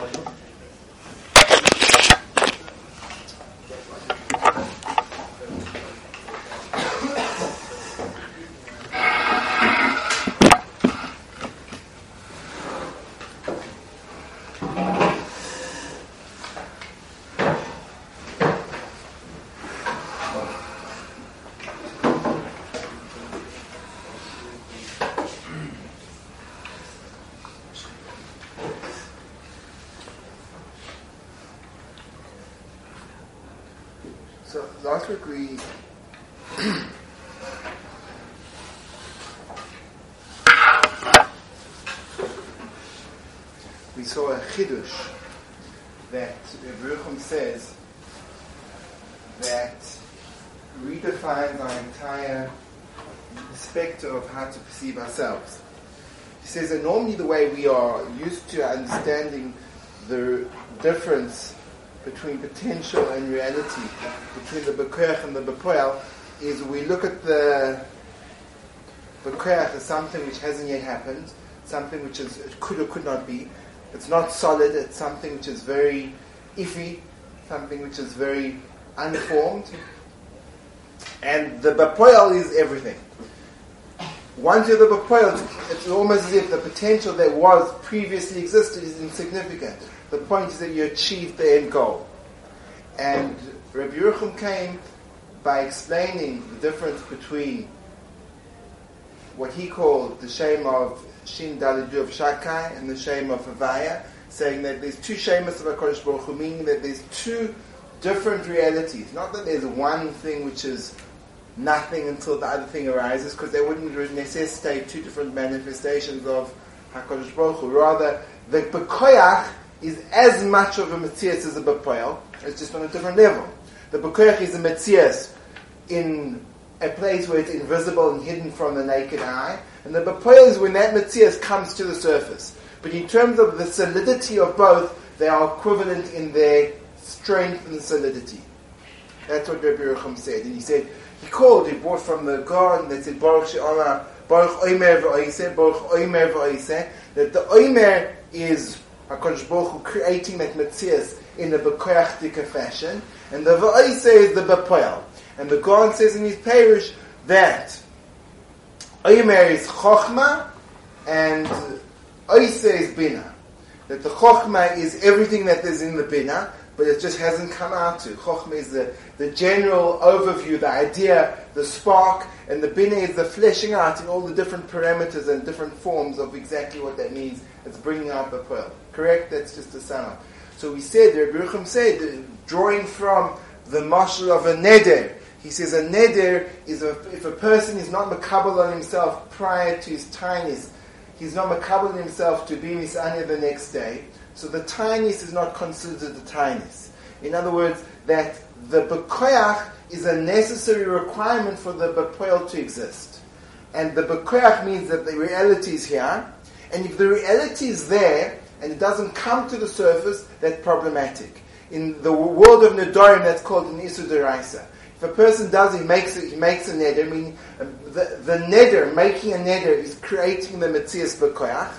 我就。Last week we we saw a chidush that Ruchum says that redefines our entire spectre of how to perceive ourselves. He says that normally the way we are used to understanding the difference between potential and reality, between the bekoach and the bepoel, is we look at the bekoach as something which hasn't yet happened, something which is it could or could not be. It's not solid. It's something which is very iffy, something which is very unformed. And the bepoel is everything. Once you're the bepoel, it's almost as if the potential that was previously existed is insignificant. The point is that you achieve the end goal. And Rabbi Yerucham came by explaining the difference between what he called the shame of Shin Dalidu of Shakai and the shame of Havaya, saying that there's two shames of HaKadosh Baruch Hu, meaning that there's two different realities. Not that there's one thing which is nothing until the other thing arises, because they wouldn't necessitate two different manifestations of HaKadosh Baruch Hu. Rather, the Bekoyach is as much of a Metzias as a Bepoel, it's just on a different level. The Bekoyach is a Metzias in a place where it's invisible and hidden from the naked eye, and the Bepoel is when that Metzias comes to the surface. But in terms of the solidity of both, they are equivalent in their strength and solidity. That's what Rabbi Yerucham said. And he said, he called, he brought from the garden that said, Baruch She'amar, Baruch Oimer V'Oiseh, Baruch Oimer V'Oiseh, that the Oimer is HaKadosh Baruch Hu creating that Metzias in a Bekoyachtika fashion, and the V'Oiseh is the Bepoel. And the Gaon says in his peirush that Oimer is Chochma, and Oiseh is Bina. That the Chochma is everything that is in the Bina, but it just hasn't come out to. Chochma is the, the general overview, the idea, the spark, and the Bina is the fleshing out in all the different parameters and different forms of exactly what that means. It's bringing out the pearl. Correct? That's just a up. So we said, Rabbi Yerucham said, uh, drawing from the mashal of a neder, he says a neder is a, if a person is not makabel on himself prior to his tinus, he's not makabel on himself to be misanya the next day, so the tinus is not considered the tinus. In other words, that the bekoyach is a necessary requirement for the bepoel to exist. And the bekoyach means that the reality is here, and if the reality is there, and it doesn't come to the surface, that's problematic. In the world of Nedarim, that's called an Isu Deraisa. If a person does, he makes it, he makes a neder. I mean, the, the neder, making a neder, is creating the Metzias Bekoyach.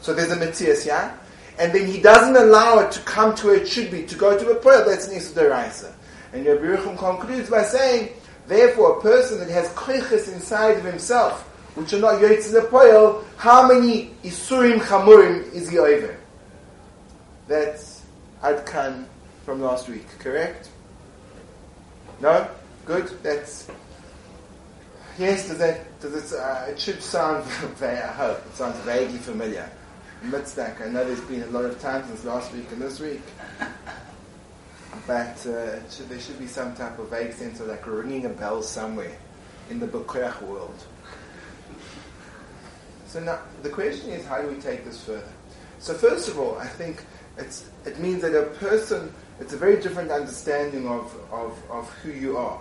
So there's a Metzias, yeah? And then he doesn't allow it to come to where it should be, to go to a prayer, that's an Isu Deraisa. And Rabbi Yerucham concludes by saying, therefore, a person that has koiches inside of himself, which are not yotzei the poil, how many isurim chamurim is he over? That's Adkan from last week, correct? No? Good? That's. Yes, does that, does it, uh, it should sound, I hope, it sounds vaguely familiar. Mitzdak, I know there's been a lot of times since last week and this week. But uh, should, there should be some type of vague sense of like ringing a bell somewhere in the Bekoyach world. So now, the question is, how do we take this further? So first of all, I think it's, it means that a person, it's a very different understanding of, of, of who you are.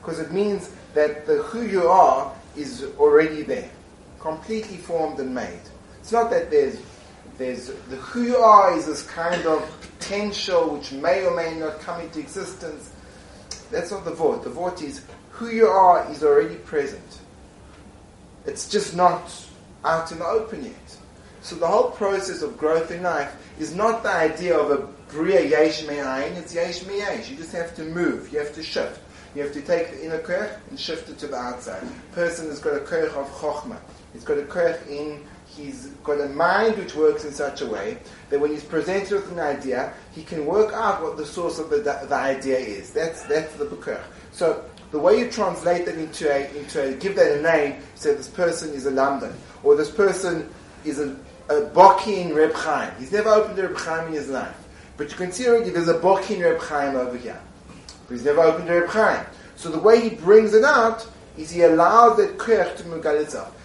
Because it means that the who you are is already there, completely formed and made. It's not that there's, there's the who you are is this kind of potential which may or may not come into existence. That's not the vort. The vort is who you are is already present. It's just not out in the open yet. So the whole process of growth in life is not the idea of a bria yesh me'ayin, it's yesh me'yesh. You just have to move, you have to shift. You have to take the inner koch and shift it to the outside. person has got a koch of chokhmah. He's got a koch in, he's got a mind which works in such a way that when he's presented with an idea, he can work out what the source of the, the idea is. That's, that's the koch. So the way you translate that into a, into a, give that a name, say this person is a Lamdan, or this person is a, a Boki in Reb Chaim. He's never opened a Reb Chaim in his life. But you can see already there's a Boki in Reb Chaim over here. But he's never opened a Reb Chaim. So the way he brings it out is he allows that Koyach to Mugal itself.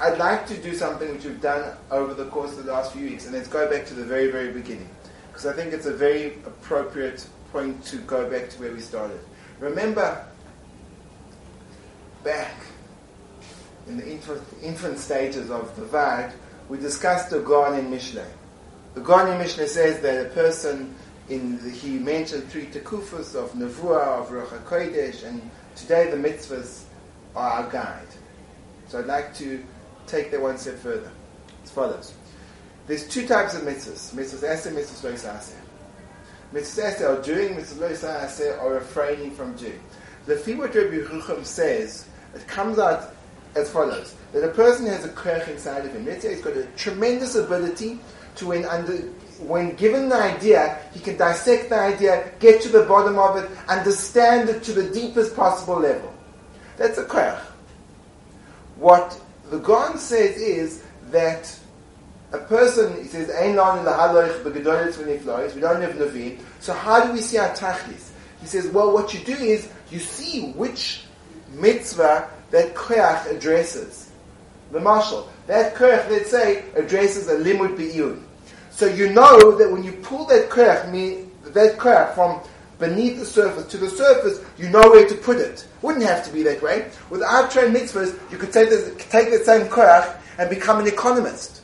I'd like to do something which we've done over the course of the last few weeks, and let's go back to the very, very beginning. Because I think it's a very appropriate point to go back to where we started. Remember, back in the infant, stages of the Vad, we discussed the Gaon in Mishle. The Gaon in Mishle says that a person in the, he mentioned three tekufas of Nevuah, of Ruach HaKodesh, and today the mitzvahs are our guide. So I'd like to take that one step further. As follows. There's two types of mitzvahs. Mitzvahs aseh, mitzvahs lo aseh. Mitzvahs aseh are doing, mitzvahs lo aseh are refraining from doing. The what Rabbi says, it comes out as follows. That a person has a koch inside of him. Let's say he's got a tremendous ability to when under when given the idea, he can dissect the idea, get to the bottom of it, understand it to the deepest possible level. That's a koch. What the Gaon says is that a person, he says, Ein in the haloich b'gedolit v'niflois, we don't have Naveen, so how do we see our tachlis? He says, well, what you do is, you see which mitzvah that koach addresses. The mashal. That koach, let's say, addresses a limud bi'iyun. So you know that when you pull that koach, that koach from beneath the surface to the surface, you know where to put it. Wouldn't have to be that way. Without trained mitzvahs, you could take, the, take that same koach and become an economist.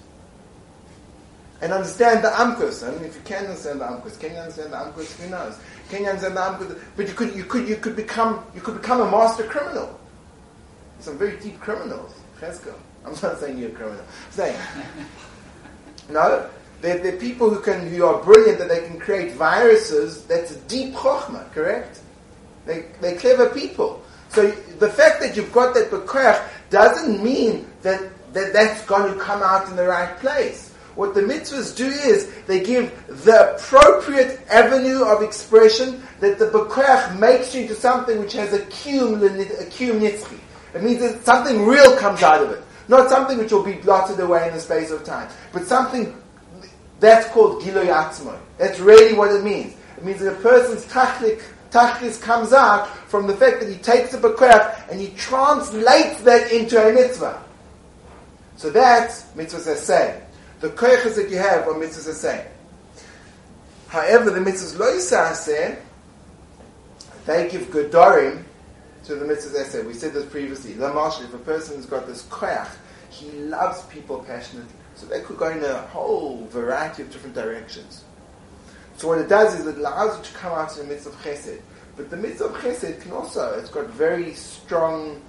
And understand the amkus. I mean, if you can understand the amkus, can you understand the amkus? Who knows? Can you understand the amkus? But you could, you could, you could become, you could become a master criminal. Some very deep criminals. Chesko. I'm not saying you're a criminal. I'm saying, no, they're, they're people who can, who are brilliant that they can create viruses. That's deep chokhmah, correct? They, they're clever people. So the fact that you've got that bekrach doesn't mean that, that that's going to come out in the right place. What the mitzvahs do is they give the appropriate avenue of expression that the bekrach makes you into something which has a nitzchi. It means that something real comes out of it. Not something which will be blotted away in the space of time, but something that's called Giloy Atzmoy. That's really what it means. It means that a person's tachlik, tachlis comes out from the fact that he takes up a bekrach and he translates that into a mitzvah. So that's mitzvah say. The koiches that you have are mitzvah say. However, the mitzvahs lo say, they give gedorim to the mitzvahs essay. We said this previously. Lamash, if a person has got this koyach, he loves people passionately. So that could go in a whole variety of different directions. So what it does is it allows it to come out in the midst of chesed. But the midst of chesed can also, it's got very strong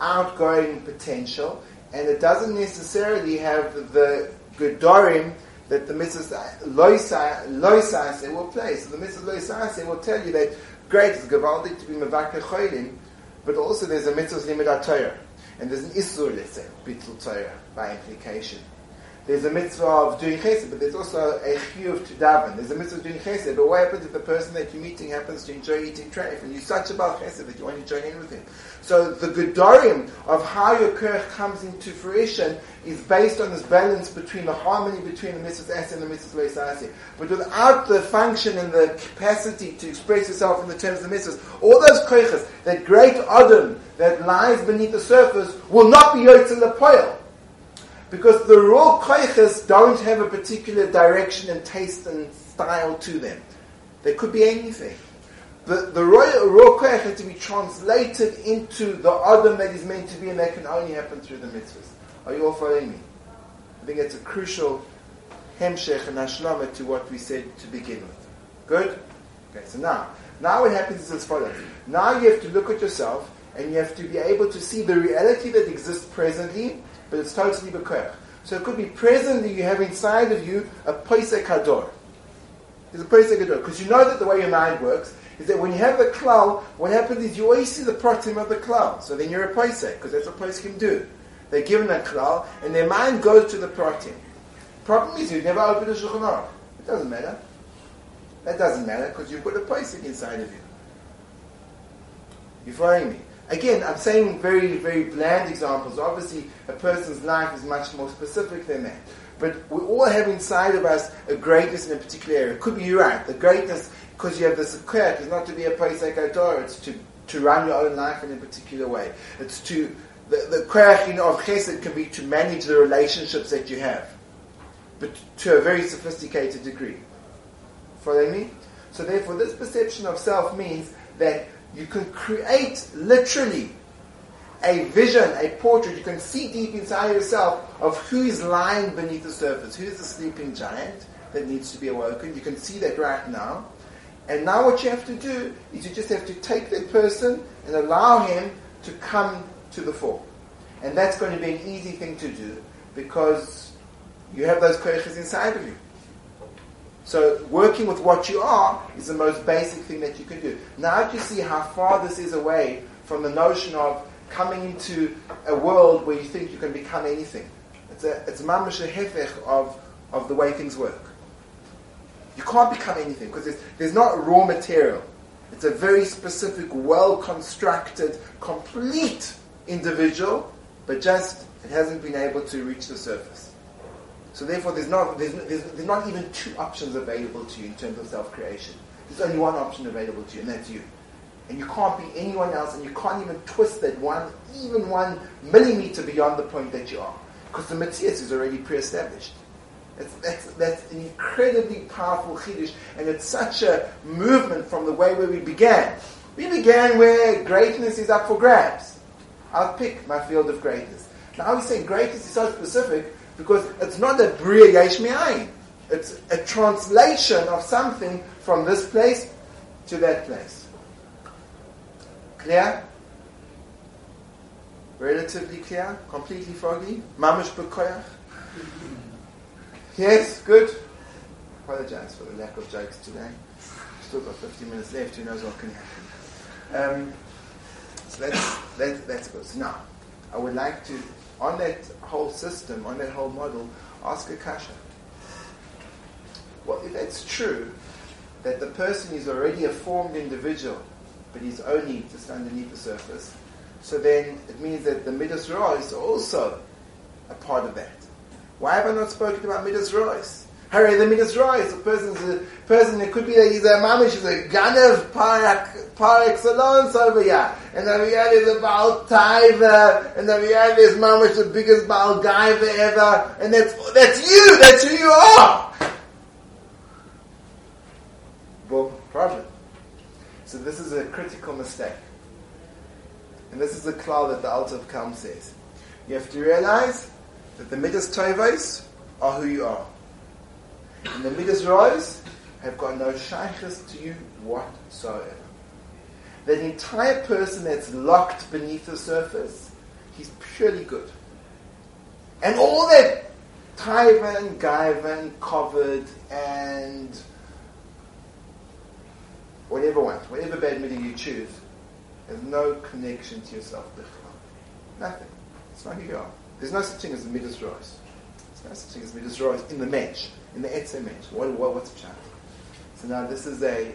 outgoing potential, and it doesn't necessarily have the gedorim that the mitzvah loisase will play. So the mitzvah loisase will tell you that great, it's gewaldig to be mevakeh choylim, but also there's a mitzvah limit. And there's an isur, let's say, bittul Torah, by implication. There's a mitzvah of doing chesed, but there's also a chiyuv to daven. There's a mitzvah of doing chesed, but what happens if the person that you're meeting happens to enjoy eating treif, and you're such about chesed that you want to join in with him? So the gedorim of how your kerch comes into fruition is based on this balance between the harmony between the mitzvah es and the mitzvah leisasi. But without the function and the capacity to express yourself in the terms of the mitzvahs, all those koiches, that great adam that lies beneath the surface, will not be yotz in the lepoil. Because the raw koiches don't have a particular direction and taste and style to them. They could be anything the, the raw koyach has to be translated into the adam that is meant to be, and that can only happen through the mitzvahs. Are you all following me? I think it's a crucial hemshech and ashlama to what we said to begin with. Good? Okay, so now, now what happens is as follows. Now you have to look at yourself, and you have to be able to see the reality that exists presently, but it's totally bekoach. So it could be presently you have inside of you a Posek Hador. There's a Posek Hador. Because you know that the way your mind works is that when you have the klal, what happens is you always see the pratim of the klal. So then you're a Posek, because that's what Posek can do. They're given a klal, and their mind goes to the pratim. Problem is, you've never opened a Shulchan. It doesn't matter. That doesn't matter, because you've got a Posek inside of you. You following me? Again, I'm saying very, very bland examples. Obviously, a person's life is much more specific than that. But we all have inside of us a greatness in a particular area. It could be you right. The greatness, because you have this quirk, is not to be a Posek it's to, to run your own life in a particular way. It's to, the, the you know, of chesed can be to manage the relationships that you have, but to a very sophisticated degree. Following me? So therefore, this perception of self means that you can create literally a vision, a portrait. You can see deep inside yourself of who is lying beneath the surface. Who is the sleeping giant that needs to be awoken? You can see that right now. And now what you have to do is you just have to take that person and allow him to come to the fore. And that's going to be an easy thing to do because you have those koiches inside of you. So working with what you are is the most basic thing that you can do. Now you see how far this is away from the notion of coming into a world where you think you can become anything. It's a it's mamash of, of the way things work. You can't become anything because there's, there's not raw material. It's a very specific, well constructed, complete individual, but just it hasn't been able to reach the surface. So therefore, there's not, there's, there's, there's not even two options available to you in terms of self-creation. There's only one option available to you, and that's you. And you can't be anyone else, and you can't even twist that one, even one millimeter beyond the point that you are. Because the Matthias is already pre-established. That's, that's, that's an incredibly powerful Chiddush, and it's such a movement from the way where we began. We began where greatness is up for grabs. I'll pick my field of greatness. Now we say greatness is so specific because it's not a bria yesh It's a translation of something from this place to that place. Clear? Relatively clear? Completely foggy? Mamish b'koyach? Yes, good. Apologize for the lack of jokes today. Still got 50 minutes left. Who knows what can happen? Um, so that's, that, that's good. So now, I would like to on that whole system, on that whole model, ask a kasha. Well, if that's true, that the person is already a formed individual, but he's only just underneath the surface, so then it means that the Midas Ra is also a part of that. Why have I not spoken about Midas Rois? Hurry, the Midas Rois, a person's a person, it could be that he's a mamish, he's a ganev parak par excellence over here. And we have is a Baal Taiva, and then we have this mamish, the biggest Baal Gaiva ever, and that's, that's you, that's who you are! Boom, problem. So this is a critical mistake. And this is the cloud that the Alter of Kelm says. You have to realize that the Midas Tovos are who you are. And the Midas Rise have got no shaykhs to you whatsoever. That entire person that's locked beneath the surface, he's purely good. And all that Taivan, Gaivan, covered, and whatever one, whatever bad middle you choose, has no connection to yourself. Nothing. It's not who you are. There's no such thing as the Midas Rise. There's no such thing as Midas Rise in the match in the Etz image. What, what, what's challenge? So now this is a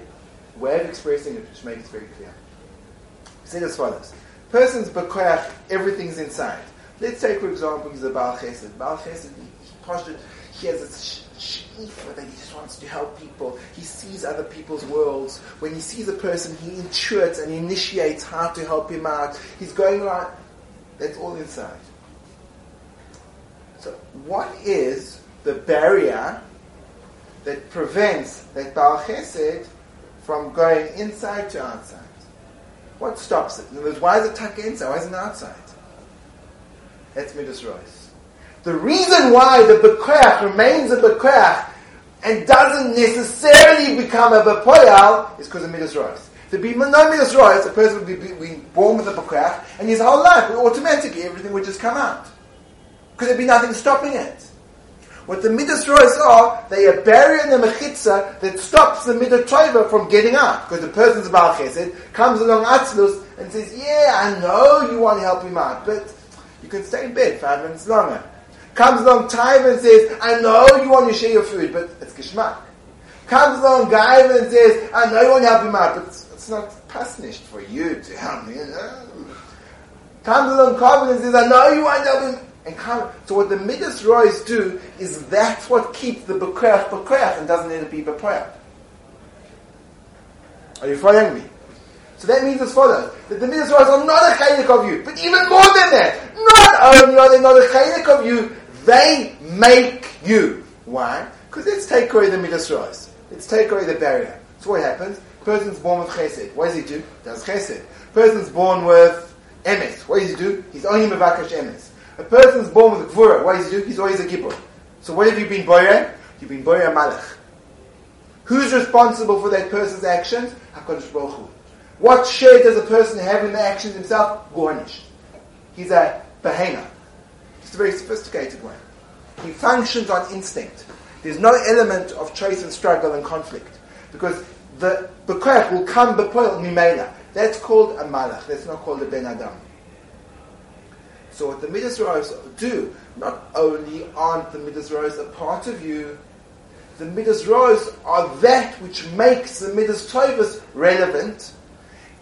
way of expressing it which makes it very clear. Say as follows. Person's bekoyach, everything's inside. Let's take, for example, he's a Baal Chesed. Baal Chesed, he, he, he has this sh'ifa that he just wants to help people. He sees other people's worlds. When he sees a person, he intuits and initiates how to help him out. He's going around. That's all inside. So, what is the barrier that prevents that Baal Chesed from going inside to outside. What stops it? In other words, why is it tucked inside? Why isn't it outside? That's Midas Rois. The reason why the Bekoach remains a Bekoach and doesn't necessarily become a Bepoyal is because of Midas Rois. To be no Midas Rois, a person would be, born with a Bekoach and his whole life, automatically everything would just come out. Because there'd be nothing stopping it. What the Midas Rois are, they are burying the Mechitza that stops the Midah from getting out. Because the person's Baal Chesed comes along Atzlus and says, yeah, I know you want to help him out, but you can stay in bed five minutes longer. Comes along time and says, I know you want to share your food, but it's Geschmack. Comes along guy and says, I know you want to help him out, but it's, it's not pasnished for you to help me. Comes along Kavod and says, I know you want to help him. And so what the Midas Rois do is that's what keeps the Bekoyach Bekoyach and doesn't let it be Bekoyach. Are you following me? So that means as follows, that the Midas Rois are not a chaylik of you, but even more than that, not only are they not a chaylik of you, they make you. Why? Because let's take away the Midas Rois. Let's take away the barrier. So what happens? Person's born with chesed. What does he do? Does chesed. Person's born with emes. What does he do? He's only mevakash emes. A person is born with a gvura. What does he? He's always a gibbor. So what have you been boyer? You've been boyer malach. Who's responsible for that person's actions? HaKadosh Baruch Hu. What share does a person have in the actions himself? Gornish. He's a behena. He's a very sophisticated one. He functions on instinct. There's no element of choice and struggle and conflict. Because the bekoach will come bepoil mimela. That's called a malach. That's not called a ben adam. So what the Midas do, not only aren't the Midas a part of you, the Midas are that which makes the Midas Tovas relevant,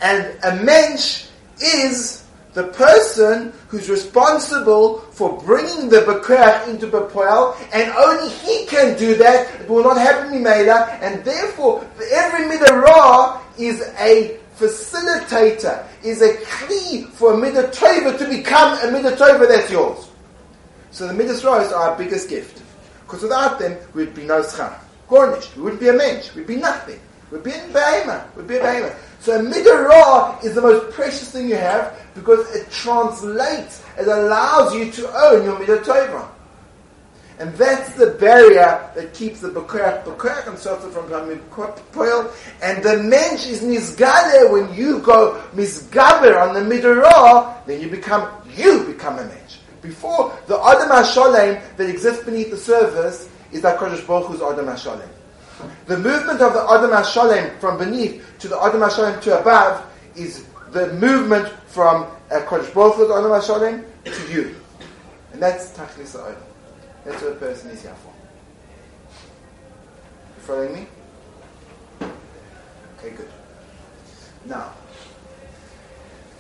and a mensch is the person who's responsible for bringing the Bekoach into Bepoel, and only he can do that. It will not happen Mimela, and therefore every Midah is a facilitator, is a key for a midah to become a midah that's yours. So the midas are our biggest gift. Because without them, we'd be no schar. Garnished. We wouldn't be a mensch. We'd be nothing. We'd be in behema. We'd be a behema. So a midah is the most precious thing you have because it translates, it allows you to own your midah. And that's the barrier that keeps the Bekoach and Sotah from becoming Poil. And the mensch is Nizgale when you go Mizgaber on the Midrash, then you become, you become a mensch. Before, the Adam HaSholem that exists beneath the surface is that Kodesh Baruch Hu's Adam HaSholem. The movement of the Adam HaSholem from beneath to the Adam HaSholem to above is the movement from uh, Kodesh Baruch Hu's Adam HaSholem to you. And that's Tachlis Adam. That's what a person is here for. You following me? Okay, good. Now,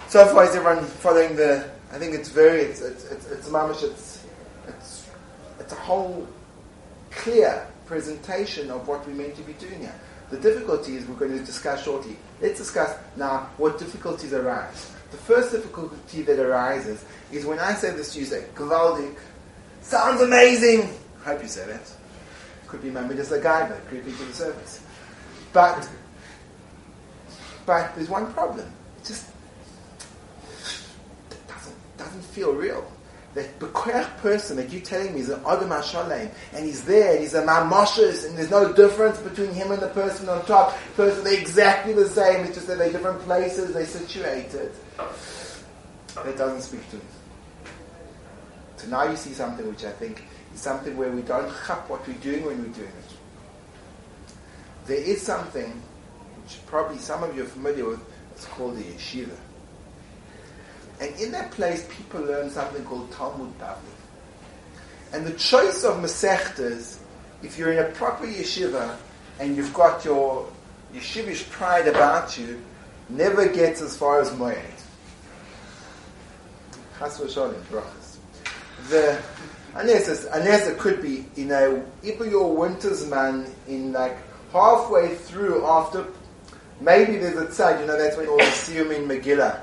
so far is everyone following the? I think it's very, it's it's it's, it's mamish, it's it's it's a whole clear presentation of what we're meant to be doing here. The difficulties we're going to discuss shortly. Let's discuss now what difficulties arise. The first difficulty that arises is when I say this to you, say, Gewaldig, Sounds amazing. I hope you say that. Could be maybe just a guy but creeping to the surface. But but there's one problem. It just doesn't doesn't feel real. That Bekoach person that you're telling me is an Adam HaShalem, and he's there, and he's a Mamoshes, and there's no difference between him and the person on top. Person, they're exactly the same, it's just that they're different places, they're situated. That doesn't speak to me. So now you see something which I think is something where we don't chap what we're doing when we're doing it. There is something which probably some of you are familiar with, it's called the yeshiva. And in that place, people learn something called Talmud Bavli. And the choice of Masechtas, if you're in a proper yeshiva and you've got your yeshivish pride about you, never gets as far as Moed. Chas v'sholim, brachas the unless unless it could be you know if you're winter's man in like halfway through after maybe there's a side you know that's when all the siyum in Megillah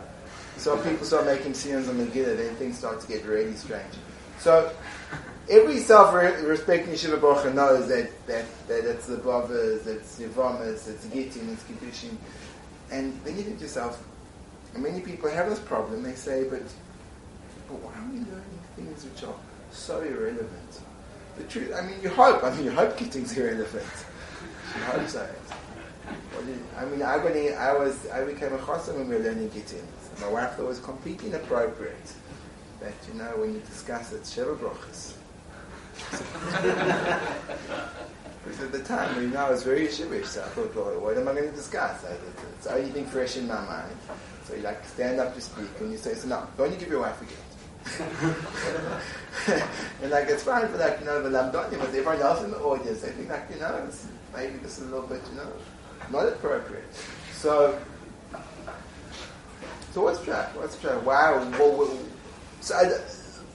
so people start making siyums in Megillah then things start to get really strange so every self-respecting Yeshiva Baruch knows that, that, that it's the brothers, it's Yevamas, it's Gittin, it's Kiddushin. And then you think to yourself, and many people have this problem, they say, but, but why are we learning things which are so irrelevant. The truth, I mean, you hope, I mean, you hope Gitting's irrelevant. You hope so. I mean, I, I was, I became a chassan when we were learning Gittin. My wife thought it was completely inappropriate that, you know, when you discuss it, Sheva Brachas. because at the time, you know, I was very yeshivish, so I thought, well, what am I going to discuss? It's the only thing fresh in my mind. So you like stand up to speak and you say, so now, don't you give your wife a gift? And like it's fine for like, you know, the Lamdonim, but everyone else in the audience, they think like, you know, maybe this is a little bit, you know, not appropriate. So, so what's track? What's track? Wow. Well, so I,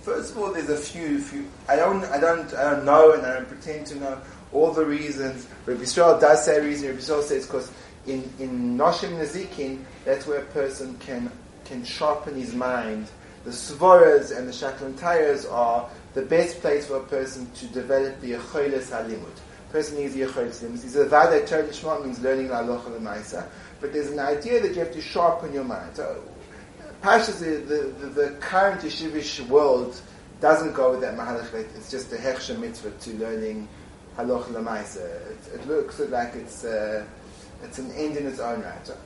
first of all, there's a few, few. I don't, I don't, I don't know, and I don't pretend to know all the reasons. Rabbi Yisrael does say reason. Rabbi Yisrael says because in in Noshim Nezikin, that's where a person can can sharpen his mind. The Svoras and the Shaklantayas are the best place for a person to develop the Yecholes HaLimud. Person needs the Yecholes HaLimud. He's a Vada Torah means learning La Aloha L'Maisa. But there's an idea that you have to sharpen your mind. So, Pashas, the, the, the, current yeshivish world doesn't go with that mahalach. It's just a hechsher mitzvah to learning halach lemaisa. It, it looks like it's uh, it's an end in its own right. So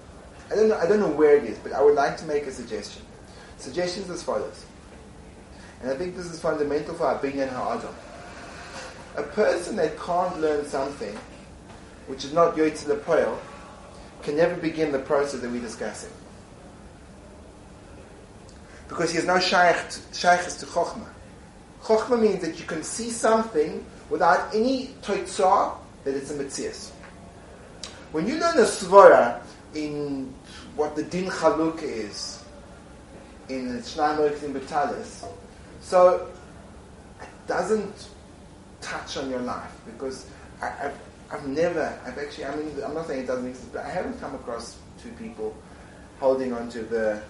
I don't know. I don't know where it is, but I would like to make a suggestion. Suggestions as follows, and I think this is fundamental for our binyan ha'adam. A person that can't learn something, which is not yoytz lepoel, can never begin the process that we're discussing. Because he has no shaykh to chokhmah. Chokhmah means that you can see something without any toitzah that it's a mitzias. When you learn a svara in what the din chaluk is, in Shnaim in Betalis, so it doesn't touch on your life because I, have I've never, I've actually, I mean, I'm not saying it doesn't exist, but I haven't come across two people holding onto the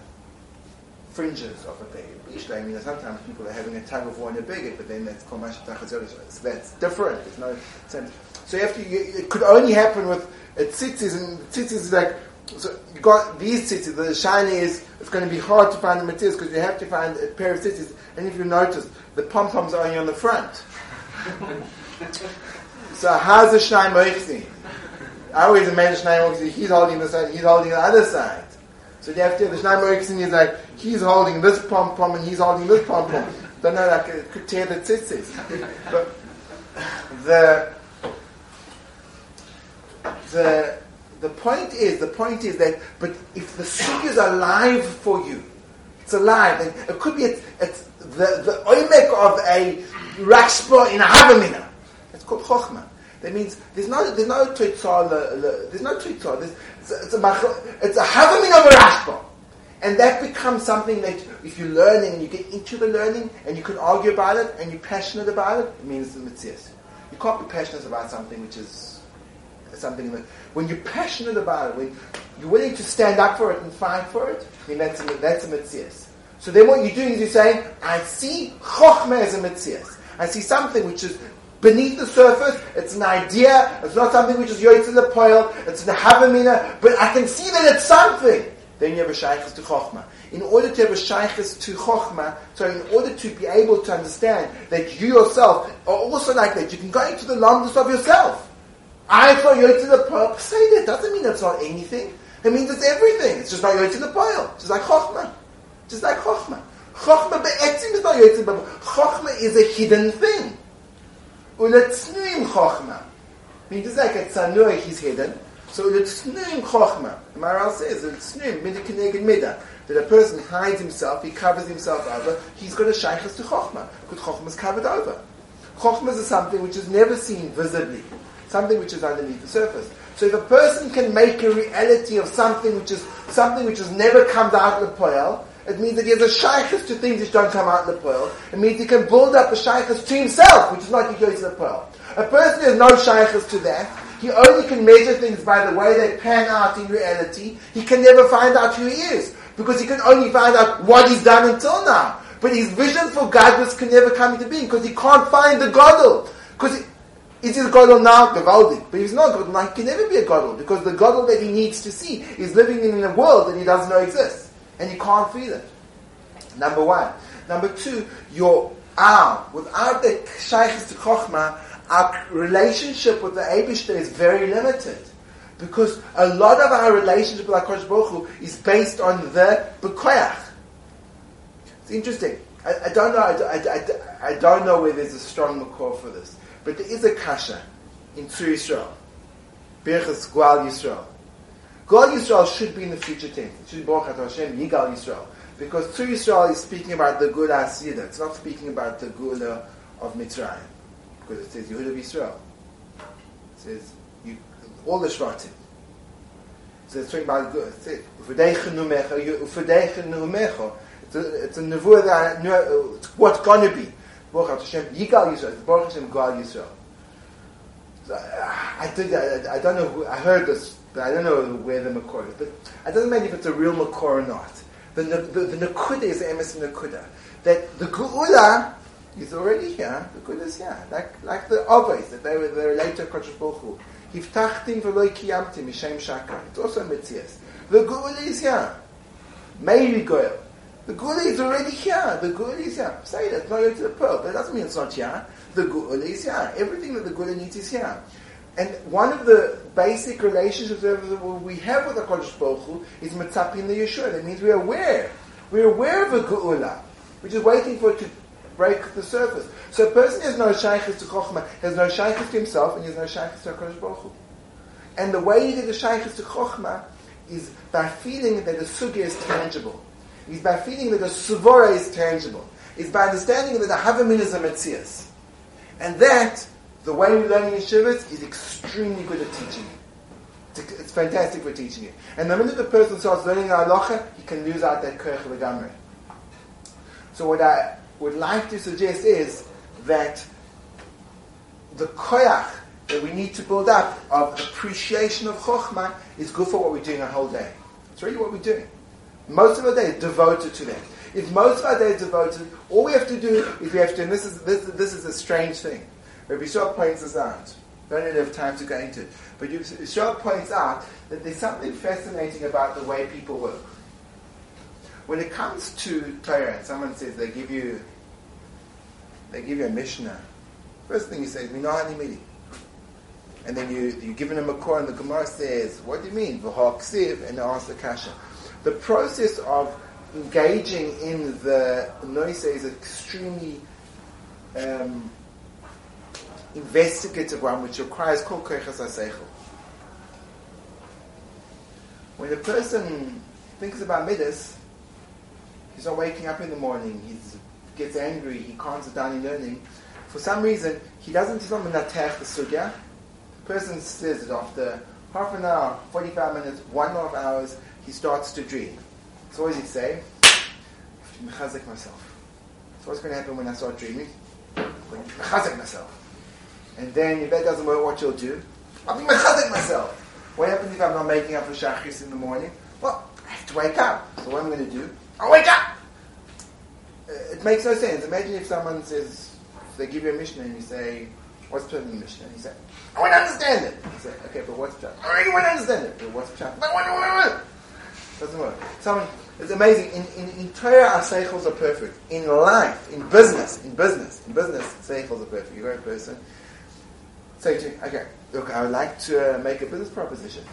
fringes of a beged. I mean, sometimes people are having a tug of war in a beged, but then that's komash so that's different. There's no sense. So you have to. You, it could only happen with a tzitzis, and tzitzis is like. So you got these cities, The shiny is it's going to be hard to find the materials because you have to find a pair of tzitzis. And if you notice, the pom poms are only on the front. So how's the Shnai Moichzi? I always imagine Shnai Moichzi, he's holding the side, he's holding the other side. So you have to, the Shnai is like, he's holding this pom pom and he's holding this pom pom. Don't know, like, it could tear the tzitzis. But the, the, the point is, the point is that, but if the sugi is alive for you, it's alive, and it could be, the, the oimek of a rashba in a havamina. It's called chokhmah. That means there's no there's no twitzah there's no twitzah. There's, it's, it's a it's a havaming of a rashba, and that becomes something that if you're learning and you get into the learning and you can argue about it and you're passionate about it, it means the mitzvah. You can't be passionate about something which is something that when you're passionate about it, when you're willing to stand up for it and fight for it, then that's a, that's a. So then what you're doing is you're saying, I see chokhmah as a mitzvah. I see something which is beneath the surface. It's an idea. It's not something which is yoitz in the poil. It's an havamina. But I can see that it's something. Then you have a shaykhis to chokhmah. In order to have a shaykhis to chokhmah, so in order to be able to understand that you yourself are also like that, you can go into the lambdas of yourself. I thought yoitz the. Say that doesn't mean it's not anything. It means it's everything. It's just not yoitz the poil. Just like chokhmah. Just like chokhmah. Chokhmah be'etzim is not yoitz the. Chokhmah is a hidden thing. Uletznuim chokhmah. Means like a tzanur, he's hidden. So uletznuim chokhmah. The Maharal says, uletznuim, midah midah. That a person hides himself, he covers himself over, he's got a shaykhas to chokhmah. Because chokhmah is covered over. Chokhmah is something which is never seen visibly. Something which is underneath the surface. So if a person can make a reality of something which is something which has never come out of the poel, it means that he has a shaykhs to things which don't come out in the pearl. It means he can build up a shaykhs to himself, which is not he goes to the pearl. A person has no shaykhs to that, he only can measure things by the way they pan out in reality. He can never find out who he is. Because he can only find out what he's done until now. But his vision for godless can never come into being because he can't find the Godel. Because is he a Godel now? Gavaldik. But he's not Godel now. He can never be a Godel because the Godel that he needs to see is living in a world that he doesn't know exists and he can't feel it. Number one. Number two, your ah, without the shaykhs to chokhmah, our relationship with the Abishter is very limited. Because a lot of our relationship with HaKadosh Baruch Hu is based on the Bekoyach. It's interesting. I, I don't know. I, I, I, don't know where there's a strong makor for this, but there is a kasha in Tzur Yisrael. Birchas Gwal Yisrael. Gwal Yisrael should be in the future tense. It should be Baruch Hashem Yigal Yisrael. Because Tzur Yisrael is speaking about the Geula Asida. It's not speaking about the Geula of Mitzrayim. Because it says Yehuda Yisrael. It says you, all the Shvatim. So it's talking about it's a, it's a nevuah that what's going to be. Baruch Hashem, Yigal Yisrael. Baruch Hashem, Gal Yisrael. So, uh, I think I, I don't know. Who, I heard this, but I don't know where the makor is. But it doesn't matter if it's a real makor or not. The, the, the nakuda is the emes nakuda. That the geula is already here. The geula is here, like like the avos that they were they relate to Kodesh Baruch Hu. Hiftachtim v'lo kiyamtim mishem shakar. It's also mitzias. The geula is here. Maybe goel. The geula is already here. The geula is here. Say that, not to the pearl. That doesn't mean it's not here. The geula is here. Everything that the geula needs is here. And one of the basic relationships that we have with the Kodesh Baruch Hu is mitzapin the Yeshua. That means we're aware. We're aware of a geula. We're just waiting for it to break the surface. So a person has no shaykhis to Chokhmah, has no shaykhis to himself, and he has no shaykhis to HaKadosh Baruch Hu. And the way you get the shaykhis to Chokhmah is by feeling that the sugya is tangible. Is by feeling that the suvora is tangible. Is by understanding that the havamin is a metzias. And that, the way we learn in yeshivas, is extremely good at teaching it. It's fantastic for teaching it. And the minute the person starts learning halacha, he can lose out that kerch of So what I would like to suggest is that the koyach that we need to build up of appreciation of chokhmah is good for what we're doing a whole day. It's really what we're doing. Most of our day is devoted to that. If most of our day is devoted, all we have to do is we have to, and this is, this, this is a strange thing. Rabbi Shaw points this out. Don't really have time to go into it. But Shaw points out that there's something fascinating about the way people work. When it comes to Torah, someone says they give you they give you a Mishnah. First thing you say is Minah Midi. And then you you give them a core and the Gemara says, What do you mean? V'ha'ksiv and ask the Kasha. The process of engaging in the noise is extremely um, investigative one, which requires kol koichas When a person thinks about midas, he's not waking up in the morning. He gets angry. He can't sit down in learning. For some reason, he doesn't. He's not menatech the sugya. Person says that after half an hour, forty-five minutes, one and a half hours, he starts to dream. So what does he say? I have to myself. So what's going to happen when I start dreaming? I'm going to mechazik myself. And then if that doesn't work, what you'll do? I'll be mechazik myself. What happens if I'm not making up for shachris in the morning? Well, I have to wake up. So what am I going to do? I'll wake up! Uh, it makes no sense. Imagine if someone says, they give you a mission and you say, what's the mission? And you say, I to understand it. You say, okay, but what's the I really to understand it. But what's the But what, what, what? Doesn't work. Someone, it's amazing. In, in, in Torah, our seichels are perfect. In life, in business, in business, in business, seichels are perfect. You're a great person. Say to you, okay, look, I would like to uh, make a business proposition.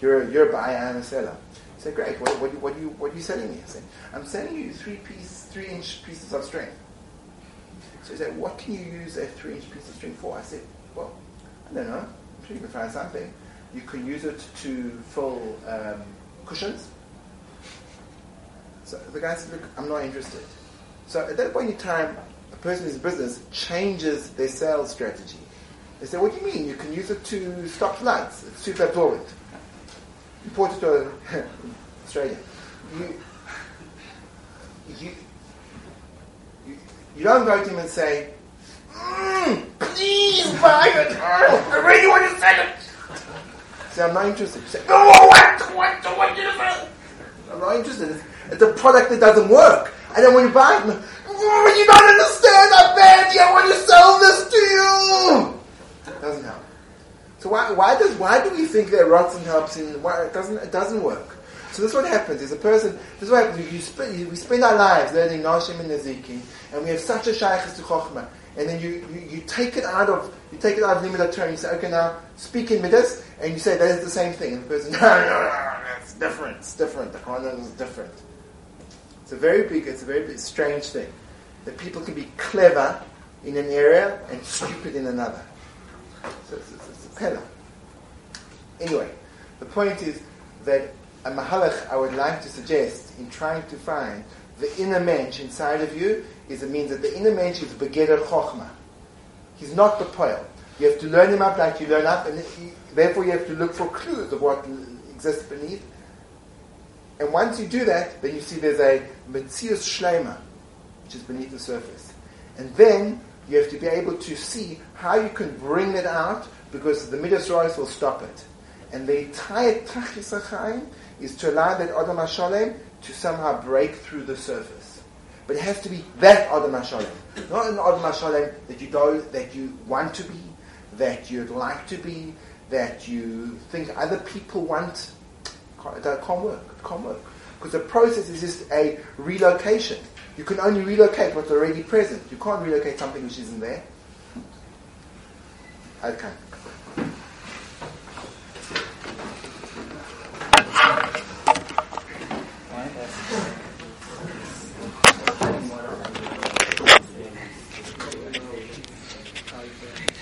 You're, you're a buyer and a seller. I said, great, what, what, what, are you, what are you selling me? I said, I'm selling you three piece, three inch pieces of string. So he said, what can you use a three inch piece of string for? I said, I don't know. I'm sure you can find something. You can use it to fill um, cushions. So the guy said, look, I'm not interested. So at that point in time, a person in business changes their sales strategy. They say, what do you mean? You can use it to stop floods. It's super absorbent. Import it to Australia. You, you, you, you don't go to him and say, mm, please buy it. I really want to sell it. I'm not interested. You say, no, what? What? What you say? I'm not interested. It's, a product that doesn't work. And then when you buy it. Oh, you don't understand I how badly I want to sell this to you. It doesn't help. So why, why does why do we think that Ratzon helps in why it doesn't it doesn't work? So this is what happens. Is a person. This is what happens. You spend, we spend our lives learning Nashim and Nezikin, and we have such a shaykhs to Chokhmah, and then you, you, you, take it out of you take it out of limited term. You say, okay, now speak in midas, and you say that is the same thing. And the person, no, no, no, it's different. It's different. The content is different. It's a very big, it's a very big, strange thing. That people can be clever in an area and stupid in another. So it's, it's, it's a pillar. Anyway, the point is that a mahalach I would like to suggest in trying to find the inner mensch inside of you is it means that the inner mensch is begeder chokhmah. He's not the poil. You have to learn him up like you learn up, and he, therefore you have to look for clues of what exists beneath. And once you do that, then you see there's a metzius shlema, which is beneath the surface. And then you have to be able to see how you can bring it out, because the midas rois will stop it. And the entire tachlis is to allow that Adam HaShalem to somehow break through the surface. But it has to be that Adam HaShalem. Not an Adam HaShalem that you, do, that you want to be, that you'd like to be, that you think other people want. That can't work. It can't work. Because the process is just a relocation. You can only relocate what's already present. You can't relocate something which isn't there. Okay.